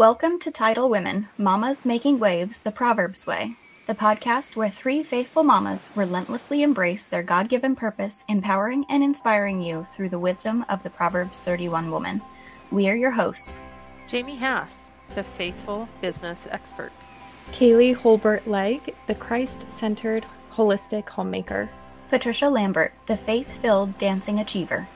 Welcome to Tidal Women Mamas Making Waves the Proverbs Way, the podcast where three faithful mamas relentlessly embrace their God given purpose, empowering and inspiring you through the wisdom of the Proverbs 31 woman. We are your hosts Jamie Haas, the faithful business expert, Kailee Holbert Legg, the Christ centered holistic homemaker, Patricia Lambert, the faith filled dancing achiever.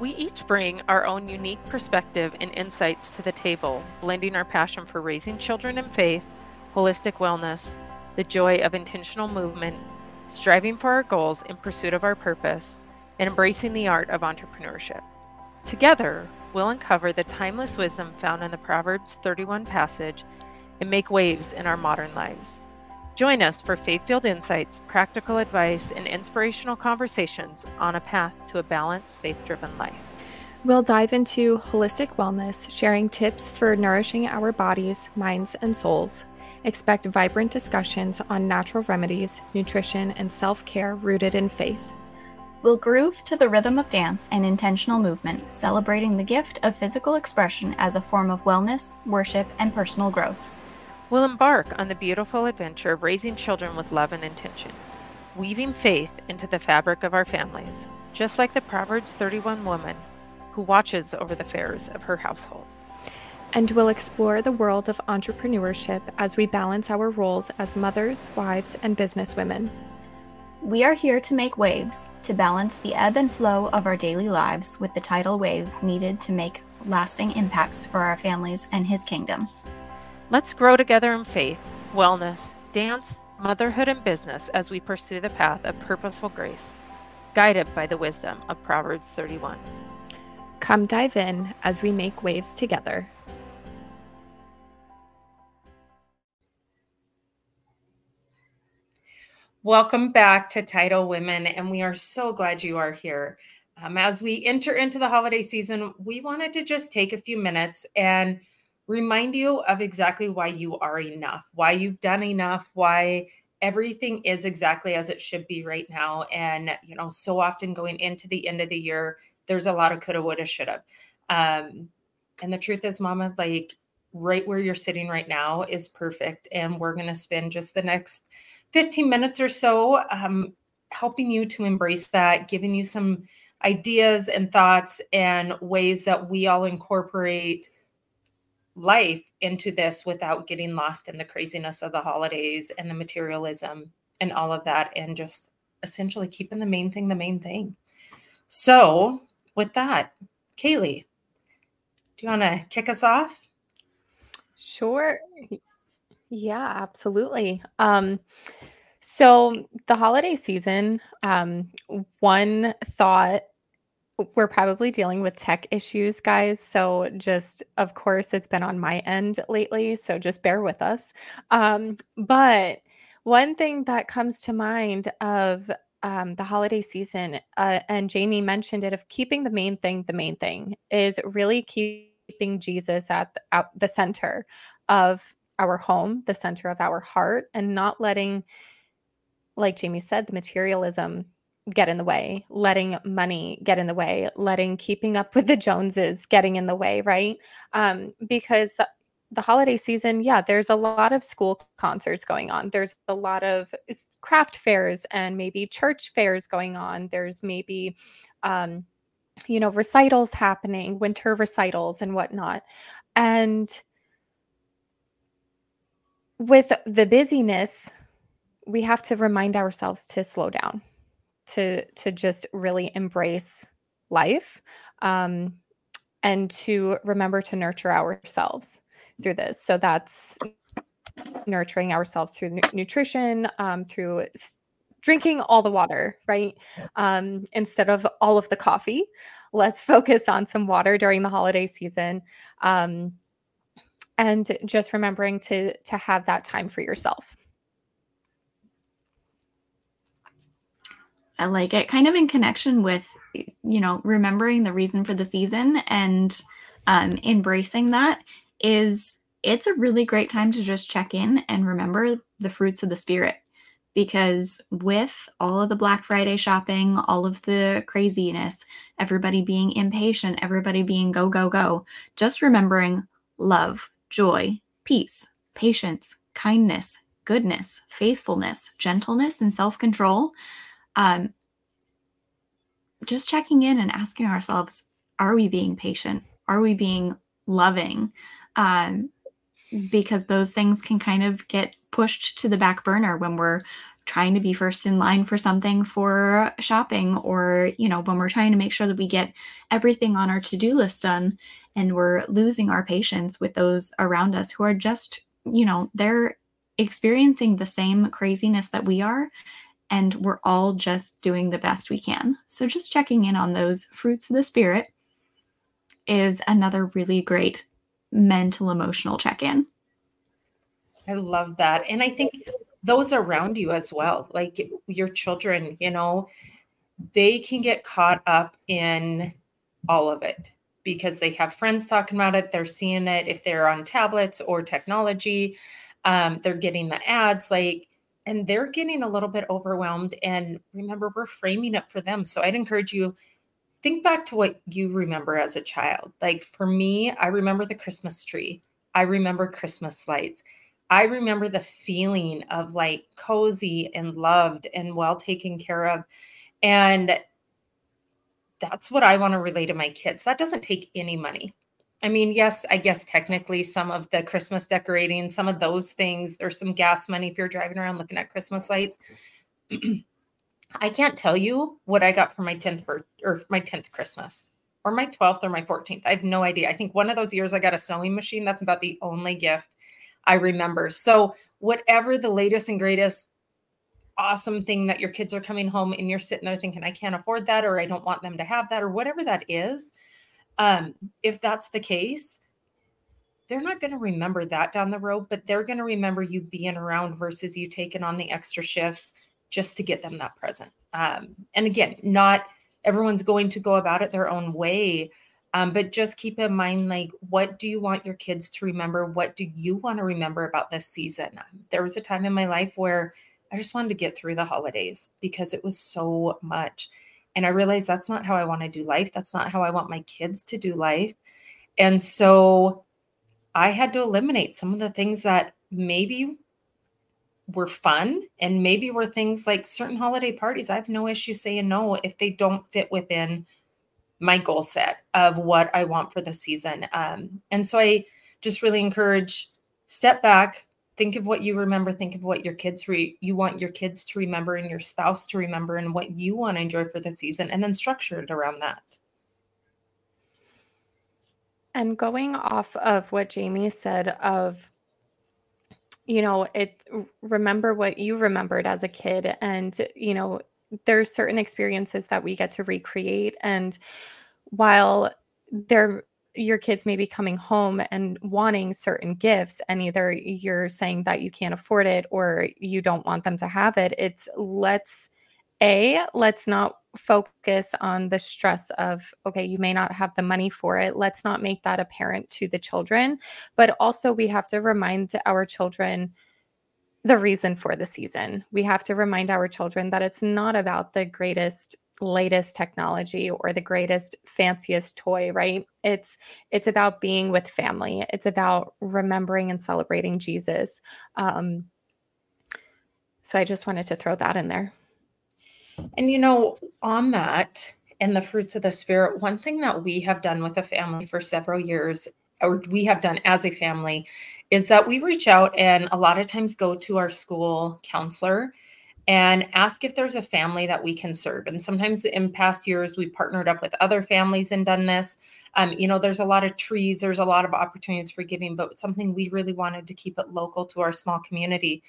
We each bring our own unique perspective and insights to the table, blending our passion for raising children in faith, holistic wellness, the joy of intentional movement, striving for our goals in pursuit of our purpose, and embracing the art of entrepreneurship. Together, we'll uncover the timeless wisdom found in the Proverbs 31 passage and make waves in our modern lives. Join us for faith filled insights, practical advice, and inspirational conversations on a path to a balanced, faith driven life. We'll dive into holistic wellness, sharing tips for nourishing our bodies, minds, and souls. Expect vibrant discussions on natural remedies, nutrition, and self care rooted in faith. We'll groove to the rhythm of dance and intentional movement, celebrating the gift of physical expression as a form of wellness, worship, and personal growth. We'll embark on the beautiful adventure of raising children with love and intention, weaving faith into the fabric of our families, just like the Proverbs 31 woman who watches over the affairs of her household. And we'll explore the world of entrepreneurship as we balance our roles as mothers, wives, and businesswomen. We are here to make waves, to balance the ebb and flow of our daily lives with the tidal waves needed to make lasting impacts for our families and His kingdom. Let's grow together in faith, wellness, dance, motherhood, and business as we pursue the path of purposeful grace, guided by the wisdom of Proverbs 31. Come dive in as we make waves together. Welcome back to Tidal Women, and we are so glad you are here. Um, as we enter into the holiday season, we wanted to just take a few minutes and remind you of exactly why you are enough, why you've done enough, why everything is exactly as it should be right now. And, you know, so often going into the end of the year, there's a lot of coulda, woulda, shoulda. Um, and the truth is, Mama, like right where you're sitting right now is perfect. And we're going to spend just the next 15 minutes or so um, helping you to embrace that, giving you some ideas and thoughts and ways that we all incorporate life into this without getting lost in the craziness of the holidays and the materialism and all of that and just essentially keeping the main thing the main thing. So, with that, Kailee, do you want to kick us off? Sure. Yeah, absolutely. Um, so the holiday season, um, one thought we're probably dealing with tech issues, guys. So, just of course, it's been on my end lately. So, just bear with us. Um, but one thing that comes to mind of um, the holiday season, uh, and Jamie mentioned it, of keeping the main thing the main thing is really keeping Jesus at the, at the center of our home, the center of our heart, and not letting, like Jamie said, the materialism get in the way, letting money get in the way, letting keeping up with the Joneses getting in the way, right? Um, because the, holiday season, yeah, there's a lot of school concerts going on. There's a lot of craft fairs and maybe church fairs going on. There's maybe, um, you know, recitals happening, winter recitals and whatnot. And with the busyness, we have to remind ourselves to slow down to to just really embrace life um, and to remember to nurture ourselves through this. So that's nurturing ourselves through nu- nutrition um, through s- drinking all the water right? Um, instead of all of the coffee let's focus on some water during the holiday season um, and just remembering to to have that time for yourself I like it kind of in connection with, you know, remembering the reason for the season and um, embracing that is it's a really great time to just check in and remember the fruits of the spirit because with all of the Black Friday shopping, all of the craziness, everybody being impatient, everybody being go, go, go, just remembering love joy, peace, patience, kindness, goodness, faithfulness, gentleness, and self control. Um, just checking in and asking ourselves are we being patient? Are we being loving? Um, because those things can kind of get pushed to the back burner when we're trying to be first in line for something for shopping or you know when we're trying to make sure that we get everything on our to-do list done and we're losing our patience with those around us who are just you know they're experiencing the same craziness that we are and we're all just doing the best we can. So just checking in on those fruits of the spirit is another really great mental emotional check-in. I love that. And i think those around you as well like your children you know they can get caught up in all of it because they have friends talking about it they're seeing it if they're on tablets or technology um, they're getting the ads like and they're getting a little bit overwhelmed and remember we're framing it for them so i'd encourage you think back to what you remember as a child like for me i remember the christmas tree i remember christmas lights I remember the feeling of like cozy and loved and well taken care of. And that's what I want to relay to my kids. That doesn't take any money. I mean, yes, I guess technically some of the Christmas decorating, some of those things, there's some gas money if you're driving around looking at Christmas lights. I can't tell you what I got for my 10th birth or my 10th Christmas or my 12th or my 14th. I have no idea. I think one of those years I got a sewing machine. That's about the only gift I remember. So, whatever the latest and greatest awesome thing that your kids are coming home and you're sitting there thinking, I can't afford that, or I don't want them to have that, or whatever that is, um, if that's the case, they're not going to remember that down the road, but they're going to remember you being around versus you taking on the extra shifts just to get them that present. Um, and again, not everyone's going to go about it their own way. Um, but just keep in mind, like, what do you want your kids to remember? What do you want to remember about this season? Um, there was a time in my life where I just wanted to get through the holidays because it was so much. And I realized that's not how I want to do life. That's not how I want my kids to do life. And so I had to eliminate some of the things that maybe were fun and maybe were things like certain holiday parties. I have no issue saying no if they don't fit within my goal set of what I want for the season. Um, and so I just really encourage step back, think of what you remember, think of what your kids re- you want your kids to remember and your spouse to remember and what you want to enjoy for the season and then structure it around that. And going off of what Jamie said of you know, it remember what you remembered as a kid and you know, there's certain experiences that we get to recreate and while they're your kids may be coming home and wanting certain gifts and either you're saying that you can't afford it or you don't want them to have it it's let's a let's not focus on the stress of okay you may not have the money for it let's not make that apparent to the children but also we have to remind our children the reason for the season. We have to remind our children that it's not about the greatest latest technology or the greatest fanciest toy right? It's it's about being with family. It's about remembering and celebrating jesus. Um so i just wanted to throw that in there. And you know on that and the fruits of the spirit one thing that we have done with a family for several years or we have done as a family is that we reach out and a lot of times go to our school counselor and ask if there's a family that we can serve. And sometimes in past years, we partnered up with other families and done this. Um, you know, there's a lot of trees, there's a lot of opportunities for giving, but something we really wanted to keep it local to our small community.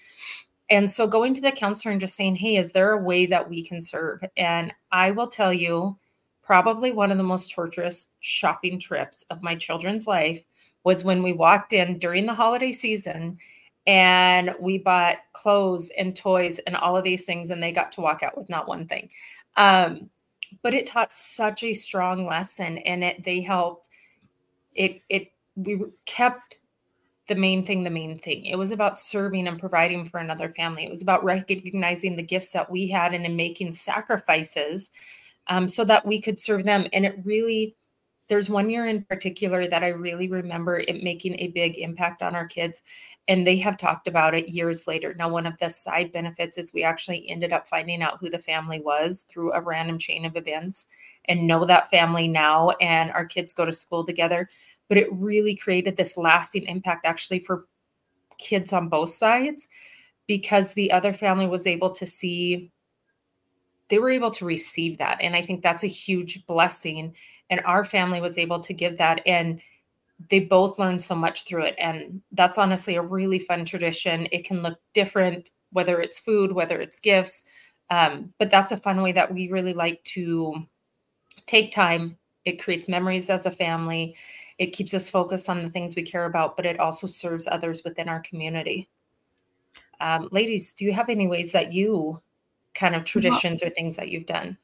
And so going to the counselor and just saying, hey, is there a way that we can serve? And I will tell you, probably one of the most torturous shopping trips of my children's life was when we walked in during the holiday season and we bought clothes and toys and all of these things and they got to walk out with not one thing. Um, but it taught such a strong lesson and it they helped it it we kept the main thing the main thing. It was about serving and providing for another family. It was about recognizing the gifts that we had and in making sacrifices um, so that we could serve them. And it really there's one year in particular that I really remember it making a big impact on our kids. And they have talked about it years later. Now, one of the side benefits is we actually ended up finding out who the family was through a random chain of events and know that family now. And our kids go to school together. But it really created this lasting impact actually for kids on both sides because the other family was able to see they were able to receive that and i think that's a huge blessing and our family was able to give that and they both learned so much through it and that's honestly a really fun tradition. It can look different whether it's food whether it's gifts um, but that's a fun way that we really like to take time. It creates memories as a family. It keeps us focused on the things we care about but it also serves others within our community. Um, ladies do you have any ways that you kind of traditions well, or things that you've done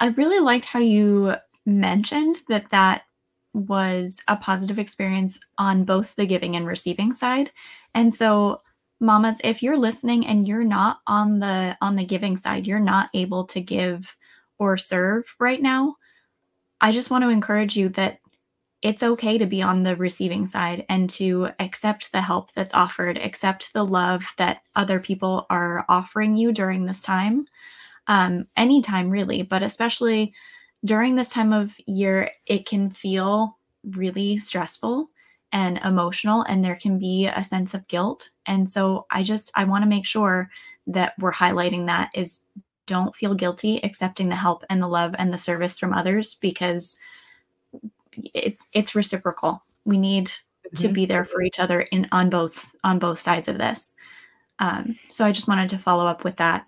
i really liked how you mentioned that that was a positive experience on both the giving and receiving side. And so mamas, if you're listening and you're not on the on the giving side, you're not able to give or serve right now, I just want to encourage you that it's okay to be on the receiving side and to accept the help that's offered, accept the love that other people are offering you during this time. Um, anytime really, but especially during this time of year, it can feel really stressful and emotional, and there can be a sense of guilt. And so I just, I want to make sure that we're highlighting that is don't feel guilty accepting the help and the love and the service from others because it's it's reciprocal. We need mm-hmm. to be there for each other in on both on both sides of this. Um, so I just wanted to follow up with that.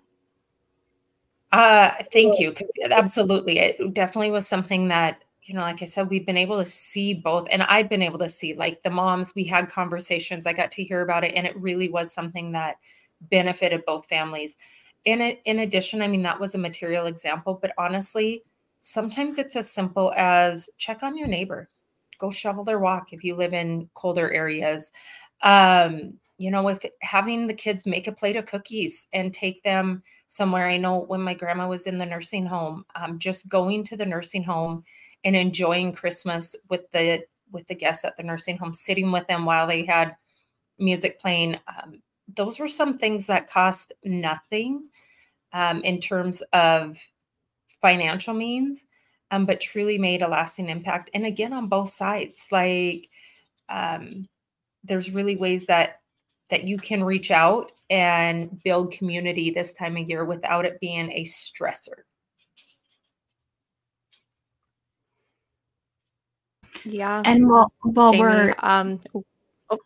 Uh, thank you. Because absolutely, it definitely was something that you know, like I said, we've been able to see both, and I've been able to see like the moms. We had conversations. I got to hear about it, and it really was something that benefited both families. In it, in addition, I mean that was a material example, but honestly, sometimes it's as simple as check on your neighbor, go shovel their walk if you live in colder areas. Um, you know, if having the kids make a plate of cookies and take them somewhere. I know when my grandma was in the nursing home, um, just going to the nursing home and enjoying Christmas with the with the guests at the nursing home, sitting with them while they had music playing. Um, those were some things that cost nothing um, in terms of financial means, um, but truly made a lasting impact. And again, on both sides, like um, there's really ways that that you can reach out and build community this time of year without it being a stressor. Yeah. And while while Jamie, we're um oh.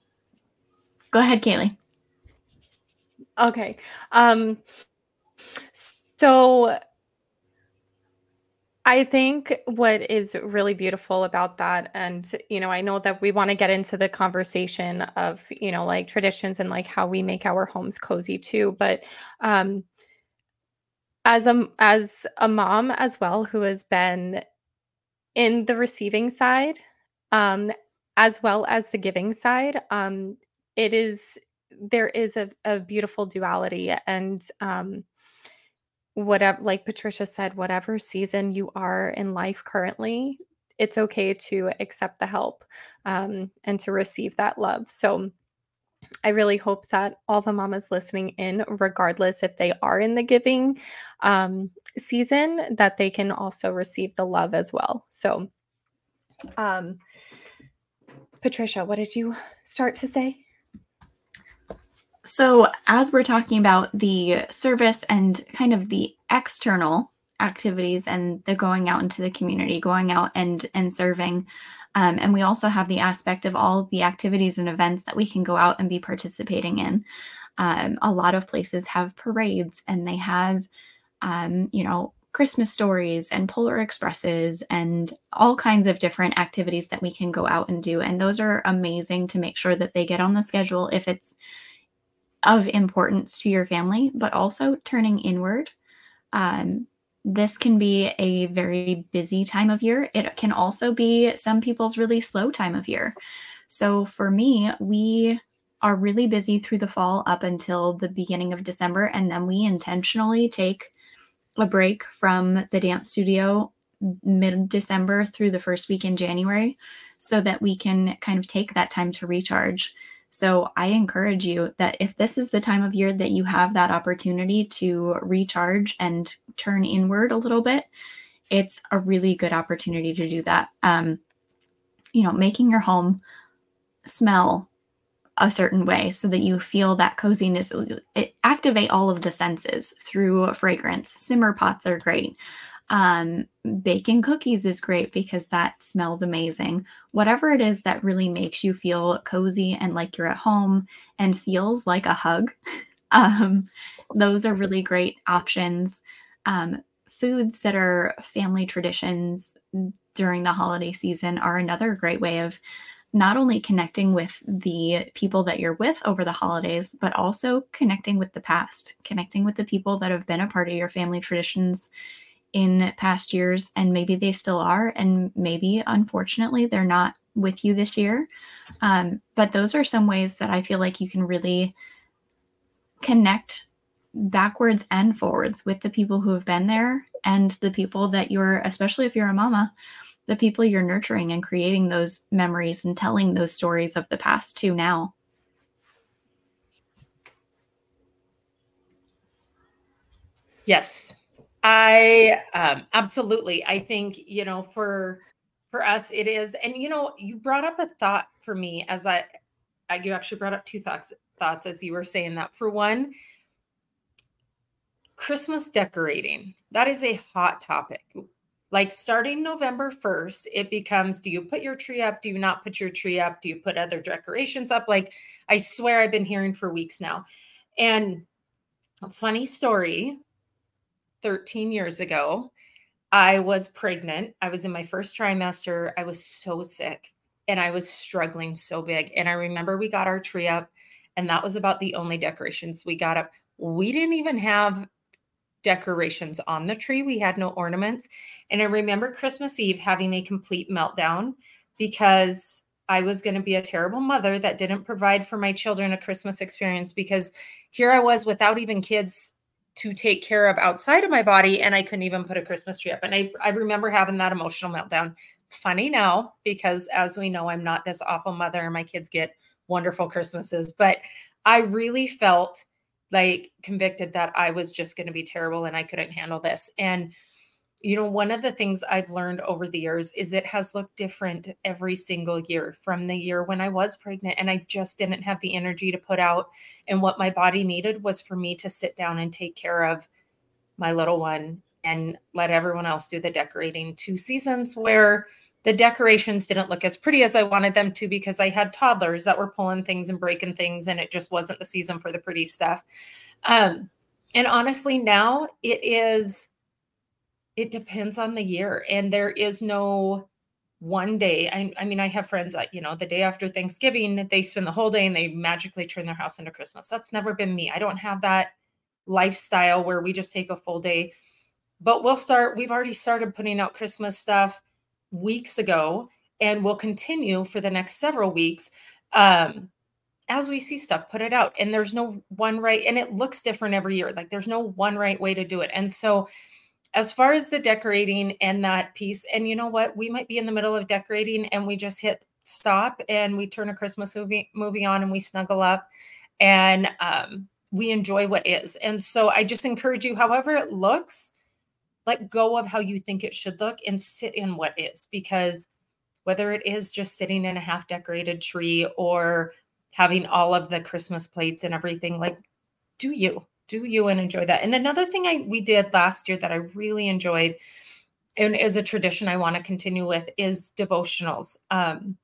go ahead, Kailee. Okay. Um so I think what is really beautiful about that, and you know, I know that we want to get into the conversation of you know, like traditions and like how we make our homes cozy too. But um, as a as a mom as well, who has been in the receiving side, um, as well as the giving side, um, it is there is a, a beautiful duality and um whatever like patricia said whatever season you are in life currently it's okay to accept the help um, and to receive that love so I really hope that all the mamas listening in, regardless if they are in the giving um, season, that they can also receive the love as well. So, um, Patricia, what did you start to say? So, as we're talking about the service and kind of the external activities and the going out into the community, going out and and serving, um, and we also have the aspect of all of the activities and events that we can go out and be participating in. Um, a lot of places have parades and they have, um, you know, Christmas stories and Polar Expresses and all kinds of different activities that we can go out and do. And those are amazing to make sure that they get on the schedule if it's of importance to your family, but also turning inward. Um, this can be a very busy time of year. It can also be some people's really slow time of year. So for me, we are really busy through the fall up until the beginning of December. And then we intentionally take a break from the dance studio mid December through the first week in January so that we can kind of take that time to recharge. So I encourage you that if this is the time of year that you have that opportunity to recharge and turn inward a little bit, it's a really good opportunity to do that. Um, you know, making your home smell a certain way so that you feel that coziness. It activate all of the senses through fragrance. Simmer pots are great. Um, baking cookies is great because that smells amazing. Whatever it is that really makes you feel cozy and like you're at home and feels like a hug, um, those are really great options. Um, foods that are family traditions during the holiday season are another great way of not only connecting with the people that you're with over the holidays, but also connecting with the past, connecting with the people that have been a part of your family traditions in past years and maybe they still are and maybe unfortunately they're not with you this year. Um, but those are some ways that i feel like you can really connect backwards and forwards with the people who have been there and the people that you're especially if you're a mama the people you're nurturing and creating those memories and telling those stories of the past to now. Yes I um, absolutely. I think you know for for us it is, and you know you brought up a thought for me as I, I you actually brought up two thoughts thoughts as you were saying that. For one, Christmas decorating that is a hot topic. Like starting November 1st, it becomes do you put your tree up? Do you not put your tree up? Do you put other decorations up? Like I swear I've been hearing for weeks now. And a funny story 13 years ago. I was pregnant. I was in my first trimester. I was so sick and I was struggling so big. And I remember we got our tree up, and that was about the only decorations we got up. We didn't even have decorations on the tree, we had no ornaments. And I remember Christmas Eve having a complete meltdown because I was going to be a terrible mother that didn't provide for my children a Christmas experience because here I was without even kids to take care of outside of my body and I couldn't even put a Christmas tree up. And I, I remember having that emotional meltdown. Funny now, because as we know, I'm not this awful mother and my kids get wonderful Christmases, but I really felt like convicted that I was just going to be terrible and I couldn't handle this. And you know, one of the things I've learned over the years is it has looked different every single year from the year when I was pregnant and I just didn't have the energy to put out. And what my body needed was for me to sit down and take care of my little one and let everyone else do the decorating. Two seasons where the decorations didn't look as pretty as I wanted them to because I had toddlers that were pulling things and breaking things, and it just wasn't the season for the pretty stuff. Um, and honestly, now it is it depends on the year and there is no one day I, I mean i have friends that you know the day after thanksgiving they spend the whole day and they magically turn their house into christmas. That's never been me. I don't have that lifestyle where we just take a full day. But we'll start we've already started putting out christmas stuff weeks ago and we'll continue for the next several weeks um as we see stuff put it out. And there's no one right and it looks different every year. Like there's no one right way to do it. And so as far as the decorating and that piece, and you know what, we might be in the middle of decorating and we just hit stop and we turn a Christmas movie movie on and we snuggle up and um, we enjoy what is. And so I just encourage you, however it looks, let go of how you think it should look and sit in what is because whether it is just sitting in a half decorated tree or having all of the Christmas plates and everything, like do you do you and enjoy that. And another thing I we did last year that I really enjoyed and is a tradition I want to continue with is devotionals. Um,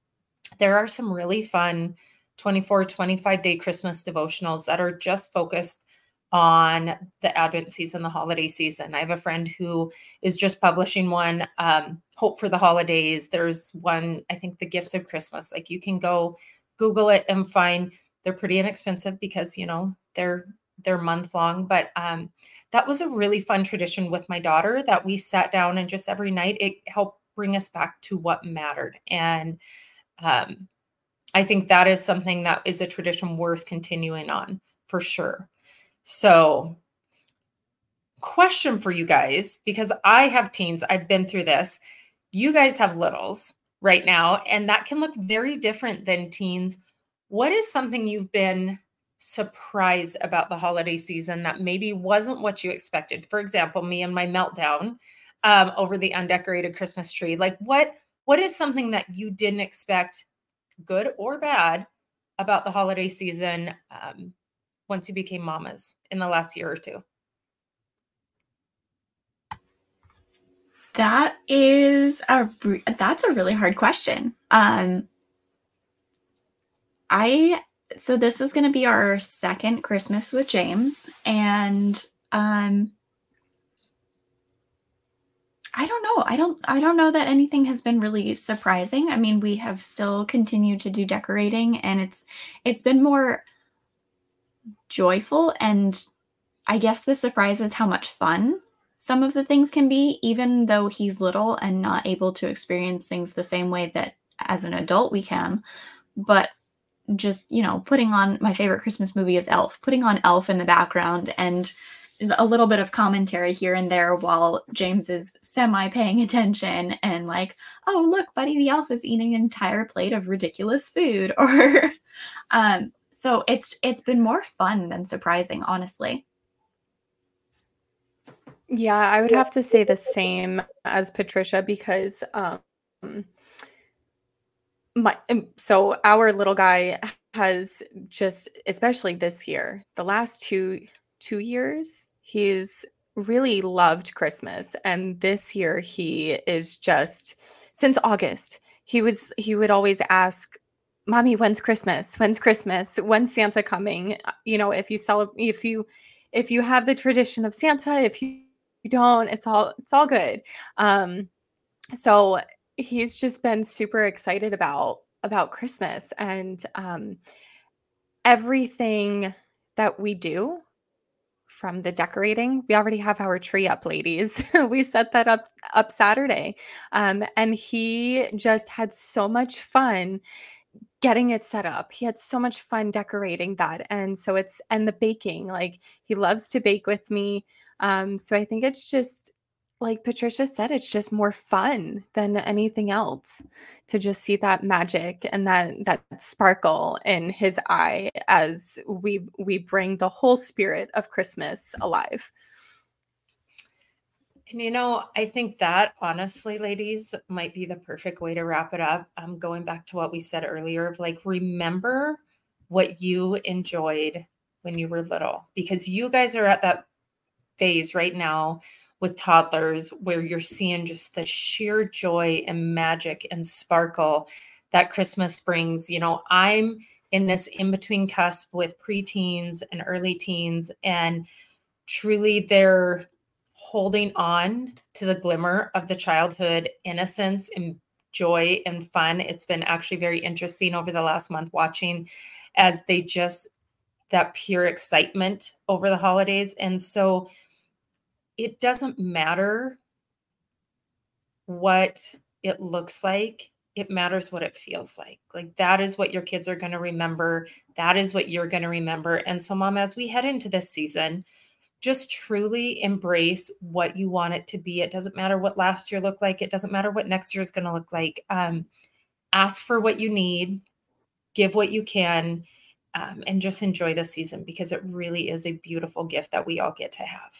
there are some really fun 24, 25 day Christmas devotionals that are just focused on the Advent season, the holiday season. I have a friend who is just publishing one, um, Hope for the Holidays. There's one, I think, The Gifts of Christmas. Like you can go Google it and find they're pretty inexpensive because, you know, they're they're month long but um that was a really fun tradition with my daughter that we sat down and just every night it helped bring us back to what mattered and um i think that is something that is a tradition worth continuing on for sure so question for you guys because I have teens, I've been through this. You guys have littles right now, and that can look very different than teens. What is something you've been surprised about the holiday season that maybe wasn't what you expected? For example, me and my meltdown um, over the undecorated Christmas tree. Like, what what is something that you didn't expect, good or bad, about the holiday season um, once you became mamas in the last year or two? That is a that's a really hard question. Um I so this is going to be our second Christmas with James and um I don't know. I don't I don't know that anything has been really surprising. I mean, we have still continued to do decorating and it's it's been more joyful and I guess the surprise is how much fun some of the things can be, even though he's little and not able to experience things the same way that as an adult we can. But just, you know, putting on my favorite Christmas movie is Elf, putting on Elf in the background and a little bit of commentary here and there while James is semi paying attention and like, oh look, Buddy the Elf is eating an entire plate of ridiculous food. Or um, so it's it's been more fun than surprising, honestly. Yeah, I would have to say the same as Patricia because um my um, so our little guy has just especially this year, the last two two years, he's really loved Christmas. And this year he is just since August. He was he would always ask mommy when's christmas? When's christmas? When's santa coming? You know if you celebrate if you if you have the tradition of santa if you you don't it's all it's all good. Um so he's just been super excited about about christmas and um everything that we do from the decorating we already have our tree up ladies we set that up up saturday um and he just had so much fun getting it set up. He had so much fun decorating that. And so it's and the baking, like he loves to bake with me. Um so I think it's just like Patricia said it's just more fun than anything else to just see that magic and that that sparkle in his eye as we we bring the whole spirit of Christmas alive. And you know, I think that honestly, ladies, might be the perfect way to wrap it up. Um, going back to what we said earlier of like, remember what you enjoyed when you were little, because you guys are at that phase right now with toddlers where you're seeing just the sheer joy and magic and sparkle that Christmas brings. You know, I'm in this in between cusp with preteens and early teens, and truly they're holding on to the glimmer of the childhood innocence and joy and fun. It's been actually very interesting over the last month watching as they just that pure excitement over the holidays. And so it doesn't matter what it looks like it matters what it feels like. Like that is what your kids are going to remember. That is what you're going to remember. And so, mom, as we head into this season, just truly embrace what you want it to be. It doesn't matter what last year looked like, it doesn't matter what next year is going to look like. Um, ask for what you need, give what you can, um, and just enjoy the season because it really is a beautiful gift that we all get to have.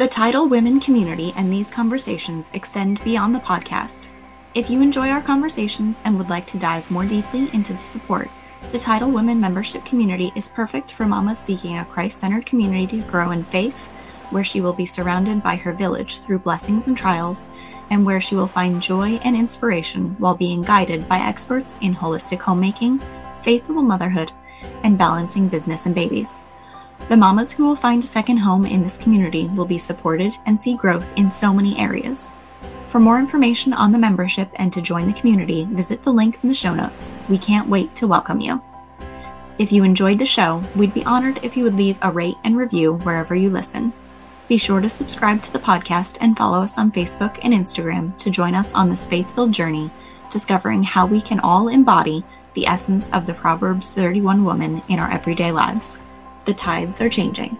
The Tidal Women community and these conversations extend beyond the podcast if you enjoy our conversations and would like to dive more deeply into the support, the Tidal Women membership community is perfect for mamas seeking a Christ centered community to grow in faith, where she will be surrounded by her village through blessings and trials, and where she will find joy and inspiration while being guided by experts in holistic homemaking, faithful motherhood, and balancing business and babies. The mamas who will find a second home in this community will be supported and see growth in so many areas. For more information on the membership and to join the community, visit the link in the show notes. We can't wait to welcome you. If you enjoyed the show, we'd be honored if you would leave a rate and review wherever you listen. Be sure to subscribe to the podcast and follow us on Facebook and Instagram to join us on this faith filled journey, discovering how we can all embody the essence of the Proverbs 31 woman in our everyday lives. The tides are changing.